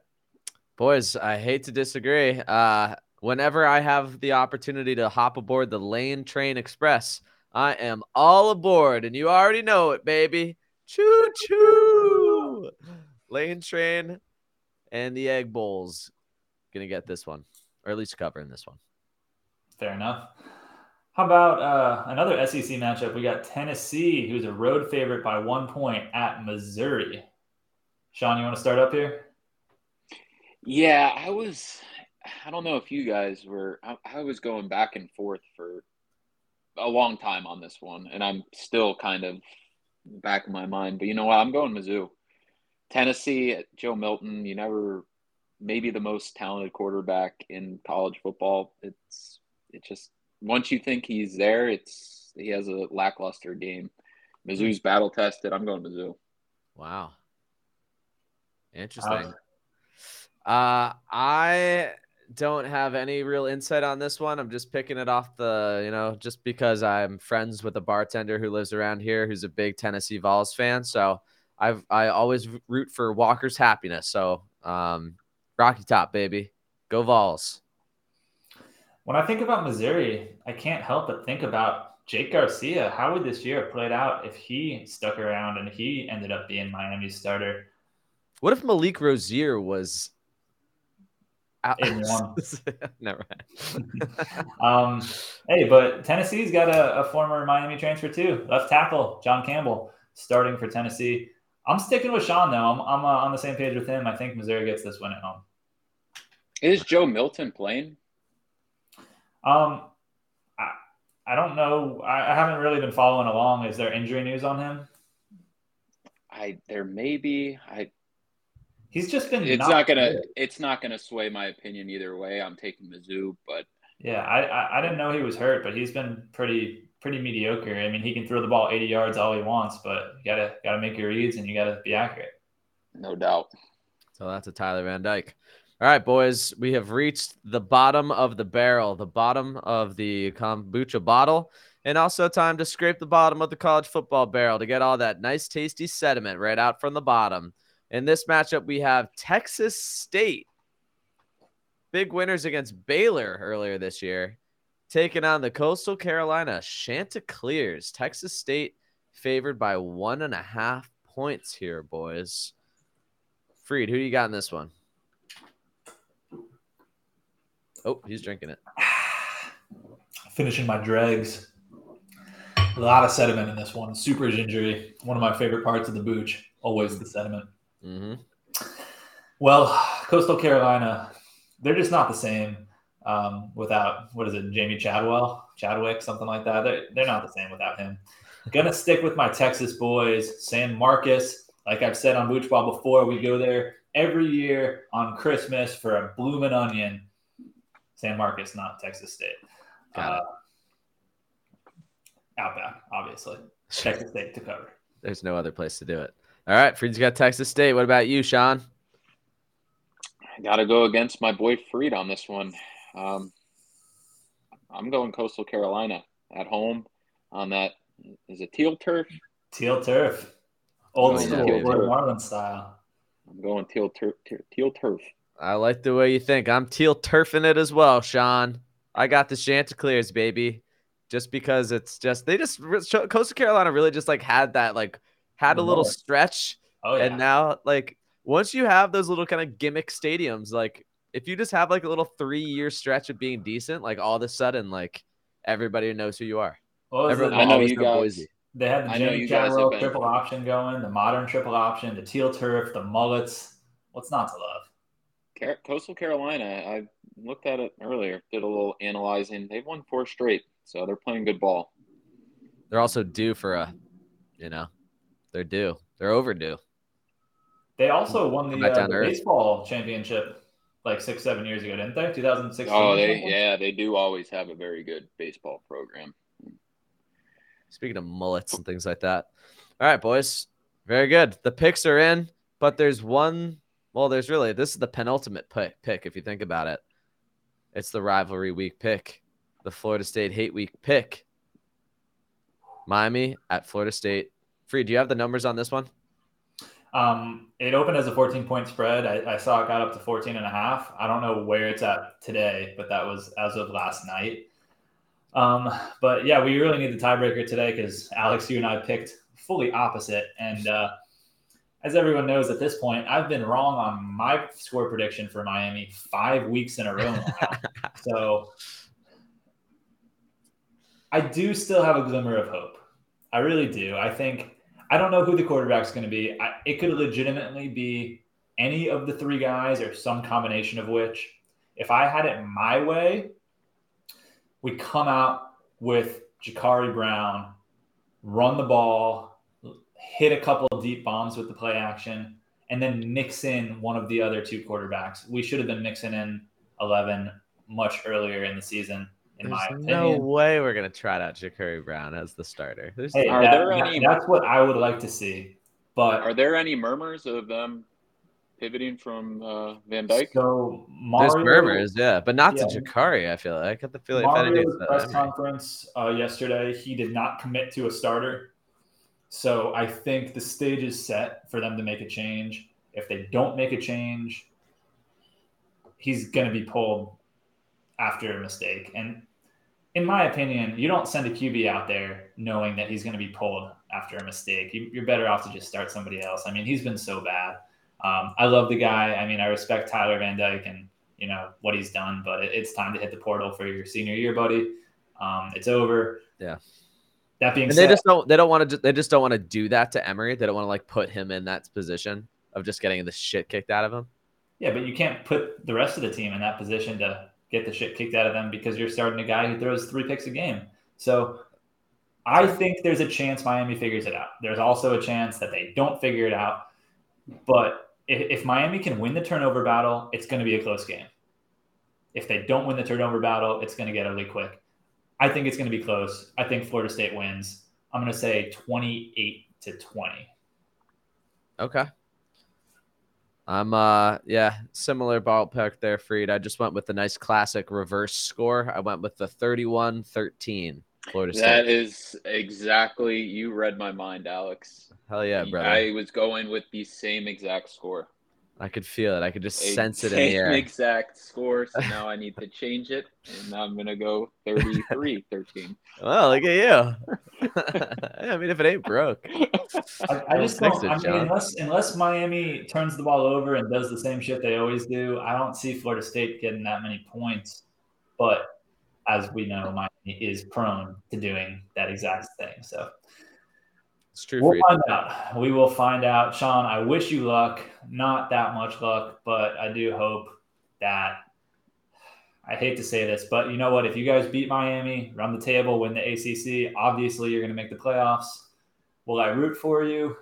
Boys, I hate to disagree. Uh, whenever I have the opportunity to hop aboard the Lane Train Express, I am all aboard, and you already know it, baby. Choo choo. Lane Train and the Egg Bowls gonna get this one, or at least covering this one. Fair enough. How about uh, another SEC matchup? We got Tennessee, who's a road favorite by one point at Missouri. Sean, you want to start up here? Yeah, I was. I don't know if you guys were. I, I was going back and forth for a long time on this one, and I'm still kind of back in my mind. But you know what? I'm going Mizzou. Tennessee, at Joe Milton. You never, maybe the most talented quarterback in college football. It's it just once you think he's there, it's he has a lackluster game. Mizzou's battle tested. I'm going Mizzou. Wow. Interesting. Uh, I don't have any real insight on this one. I'm just picking it off the, you know, just because I'm friends with a bartender who lives around here who's a big Tennessee Vols fan. So I've I always root for Walker's happiness. So um, Rocky Top, baby, go Vols. When I think about Missouri, I can't help but think about Jake Garcia. How would this year have played out if he stuck around and he ended up being Miami's starter? What if Malik Rosier was? out- In one. Never mind. Um, hey, but Tennessee's got a, a former Miami transfer too, left tackle John Campbell, starting for Tennessee. I'm sticking with Sean though. I'm, I'm uh, on the same page with him. I think Missouri gets this one at home. Is Joe Milton playing? Um, I, I don't know. I, I haven't really been following along. Is there injury news on him? I there may be. I He's just been. it's not gonna good. it's not gonna sway my opinion either way. I'm taking Mizzou, but Yeah, I, I I didn't know he was hurt, but he's been pretty pretty mediocre. I mean, he can throw the ball 80 yards all he wants, but you gotta gotta make your reads and you gotta be accurate. no doubt. So that's a Tyler Van Dyke. All right, boys, we have reached the bottom of the barrel, the bottom of the kombucha bottle, and also time to scrape the bottom of the college football barrel to get all that nice, tasty sediment right out from the bottom. In this matchup, we have Texas State, big winners against Baylor earlier this year, taking on the Coastal Carolina Chanticleers. Texas State favored by one and a half points here, boys. Freed, who do you got in this one? Oh, he's drinking it. Finishing my dregs. A lot of sediment in this one. Super gingery. One of my favorite parts of the booch. Always the sediment. hmm Well, Coastal Carolina, they're just not the same um, without what is it, Jamey Chadwell, Chadwick, something like that. They're, they're not the same without him. Gonna stick with my Texas boys, San Marcos. Like I've said on Booch Ball before, we go there every year on Christmas for a bloomin' onion. San Marcos, not Texas State. Got it. Uh, Outbound, obviously. Texas State to cover. There's no other place to do it. All right, Freed's got Texas State. What about you, Sean? I got to go against my boy Freed on this one. Um, I'm going Coastal Carolina at home on that. Is it teal turf? Teal turf. Old Oh, yeah, school, baby. Marlin style. I'm going teal turf. Teal turf. I like the way you think. I'm teal turfing it as well, Sean. I got the Chanticleers, baby. Just because it's just they just Coastal Carolina really just like had that like had a little stretch Oh yeah. and now like once you have those little kind of gimmick stadiums, like if you just have like a little three year stretch of being decent, like all of a sudden, like everybody knows who you are. What was Everyone it? I know you know guys. Boise. They had the I know Jamey you guys have triple option going, the modern triple option, the teal turf, the mullets. What's not to love? Car- Coastal Carolina, I looked at it earlier, did a little analyzing. They've won four straight, so they're playing good ball. They're also due for a, you know, they're due. They're overdue. They also won the, uh, the baseball championship like six, seven years ago, didn't they? 2016. Oh, they yeah, they do always have a very good baseball program. Speaking of mullets and things like that. All right, boys. Very good. The picks are in, but there's one. Well, there's really this is the penultimate pick, if you think about it. It's the rivalry week pick, the Florida State hate week pick. Miami at Florida State. Free, do you have the numbers on this one? Um, it opened as a 14 point spread. I, I saw it got up to 14 and a half. I don't know where it's at today, but that was as of last night. Um, but yeah, we really need the tiebreaker today because Alex, you and I picked fully opposite. And uh, as everyone knows at this point, I've been wrong on my score prediction for Miami five weeks in a row so I do still have a glimmer of hope. I really do. I think I don't know who the quarterback's going to be. I, it could legitimately be any of the three guys or some combination of which. If I had it my way, we come out with Jacurri Brown, run the ball, hit a couple of deep bombs with the play action, and then mix in one of the other two quarterbacks. We should have been mixing in 11 much earlier in the season, in my There's opinion. no way we're gonna trot out Jacurri Brown as the starter. There's Hey, Are that- there any- that's what I would like to see. But Are there any murmurs of them pivoting from uh, Van Dyke? so there's murmurs, yeah, but not Yeah. to Jacurri. I feel like I get the feeling if Mario's press conference uh, yesterday, he did not commit to a starter. So I think the stage is set for them to make a change. If they don't make a change, he's going to be pulled after a mistake. And in my opinion, you don't send a QB out there knowing that he's going to be pulled after a mistake. You, you're better off to just start somebody else. I mean, he's been so bad. Um, I love the guy. I mean, I respect Tyler Van Dyke and you know what he's done, but it, it's time to hit the portal for your senior year, buddy. Um, it's over. Yeah. That being And said, they just don't. They don't want to. They just don't want to do that to Emory. They don't want to like put him in that position of just getting the shit kicked out of him. yeah, but you can't put the rest of the team in that position to get the shit kicked out of them because you're starting a guy who throws three picks a game. So I think there's a chance Miami figures it out. There's also a chance that they don't figure it out. But if, if Miami can win the turnover battle, it's going to be a close game. If they don't win the turnover battle, it's going to get ugly quick. I think it's going to be close. I think Florida State wins. I'm going to say 28 to 20. Okay. I'm uh yeah, similar ballpark there, Freed. I just went with the nice classic reverse score. I went with the 31-13 Florida State. That is exactly you read my mind, Alex. Hell yeah, brother. I was going with the same exact score. I could feel it. I could just A sense it in the air. exact score. So now I need to change it, and I'm gonna go 33-13. Well, look at you. I mean, if it ain't broke. I, I Don't just don't. it, I mean, John. unless unless Miami turns the ball over and does the same shit they always do, I don't see Florida State getting that many points. But as we know, Miami is prone to doing that exact thing. So It's true, we'll find out. We will find out. Sean, I wish you luck. Not that much luck, but I do hope that. I hate to say this, but you know what? If you guys beat Miami, run the table, win the ACC, obviously you're going to make the playoffs. Will I root for you?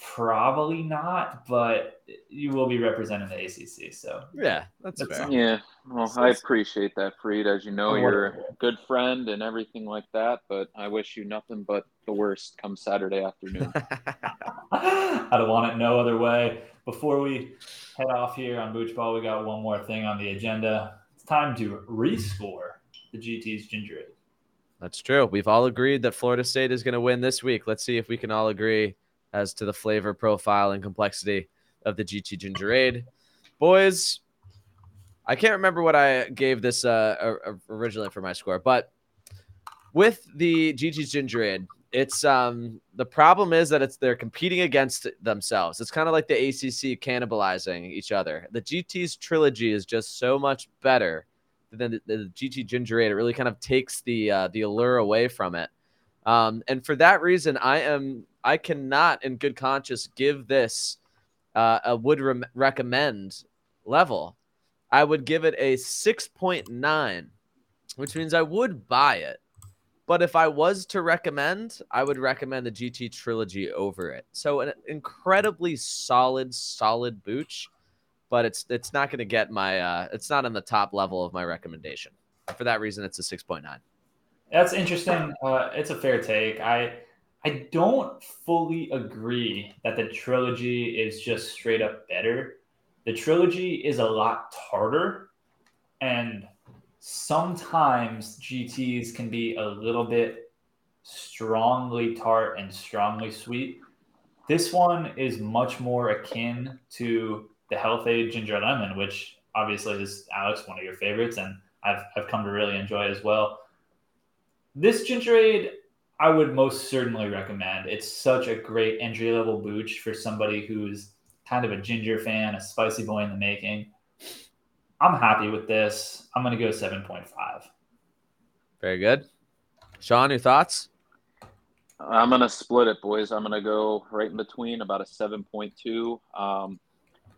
Probably not, but you will be representing the ACC. So Yeah, that's That's fair. Yeah, well, I appreciate that, Freed. As you know, you're a good friend and everything like that. But I wish you nothing but the worst come Saturday afternoon. I don't want it no other way. Before we head off here on Booch Ball, we got one more thing on the agenda. It's time to rescore the GT's Gingerade. That's true. We've all agreed that Florida State is going to win this week. Let's see if we can all agree as to the flavor profile and complexity of the GT Gingerade. Boys, I can't remember what I gave this uh, or- or originally for my score, but with the GT's Gingerade, it's um the problem is that it's they're competing against themselves. It's kind of like the ACC cannibalizing each other. The GT's trilogy is just so much better than the, the GT Gingerade. It really kind of takes the uh, the allure away from it. Um, and for that reason, I am I cannot, in good conscience, give this uh, a would re- recommend level. I would give it a six point nine, which means I would buy it. But if I was to recommend, I would recommend the GT trilogy over it. So an incredibly solid, solid booch, but it's it's not going to get my uh, it's not in the top level of my recommendation. For that reason, it's a six point nine. That's interesting. Uh, it's a fair take. I I don't fully agree that the trilogy is just straight up better. The trilogy is a lot harder, and sometimes GTs can be a little bit strongly tart and strongly sweet. This one is much more akin to the Health-Ade Ginger Lemon, which obviously is Alex one of your favorites, and I've I've come to really enjoy as well. This Gingerade, I would most certainly recommend. It's such a great entry level booch for somebody who's kind of a ginger fan, a spicy boy in the making. I'm happy with this. I'm going to go 7.5. Very good. Sean, your thoughts? I'm gonna split it, boys. I'm gonna go right in between, about a 7.2. Um,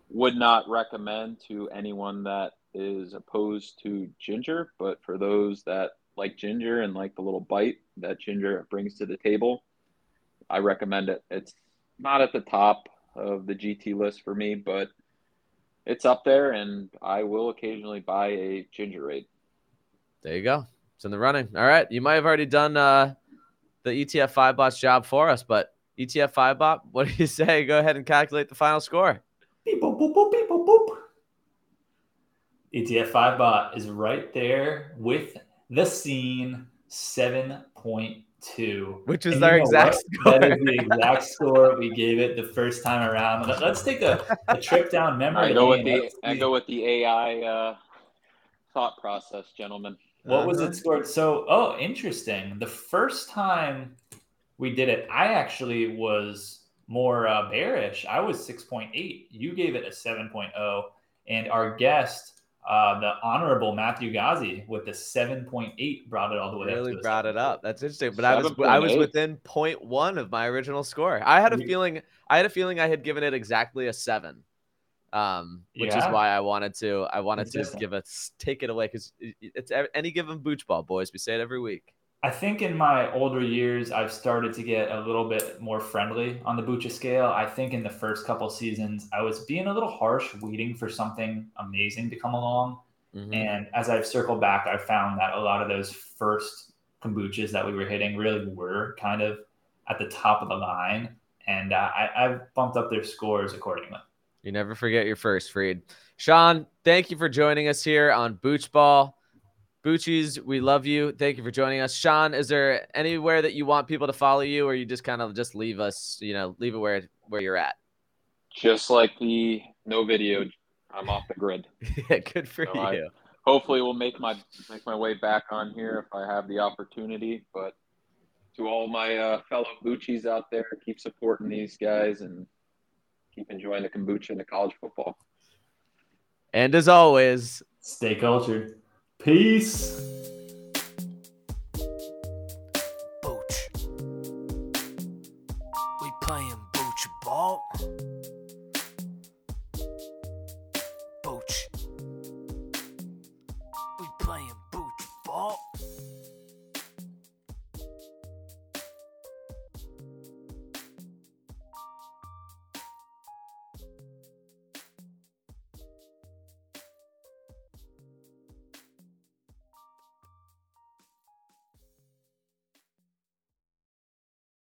would not recommend to anyone that is opposed to ginger, but for those that like ginger and like the little bite that ginger brings to the table, I recommend it. It's not at the top of the GT list for me, but it's up there, and I will occasionally buy a ginger ale. There you go. It's in the running. All right. You might have already done uh, the ETF five bot's job for us, but ETF five bot, what do you say? Go ahead and calculate the final score. Beep, boop, boop, boop, beep, boop, boop. ETF 5 bot is right there with the scene 7.2. Which is And our exact what? score. That is the exact score we gave it the first time around. Let- Let's take a, a trip down memory I go with the I go with the AI uh, thought process, gentlemen. What was Uh-huh. it scored? So, oh, interesting. The first time we did it, I actually was more uh, bearish. I was 6.8. You gave it a 7.0. And our guest, uh, the honorable Matthew Ghazi, with the 7.8, brought it all the way up. Really brought it up. That's interesting. But I was I was 7.8. within 0.1 of my original score. I had a We- feeling I had a feeling I had given it exactly a seven. Um, which is why I wanted to I wanted to give it take it away because it's any given booch ball, boys. We say it every week. I think in my older years, I've started to get a little bit more friendly on the Bucha scale. I think in the first couple seasons, I was being a little harsh, waiting for something amazing to come along. Mhm. And as I've circled back, I've found that a lot of those first kombuchas that we were hitting really were kind of at the top of the line. And uh, I, I've bumped up their scores accordingly. You never forget your first, Freed. Sean, thank you for joining us here on Booch Ball. Boochies, we love you. Thank you for joining us. Sean, is there anywhere that you want people to follow you or you just kind of just leave us, you know, leave it where where you're at? Just like the no video, I'm off the grid. yeah, good for No, I- you. Hopefully, we'll make my make my way back on here if I have the opportunity. But to all my uh, fellow Boochies out there, keep supporting these guys and keep enjoying the kombucha and the college football. And as always, Stay cultured. Peace.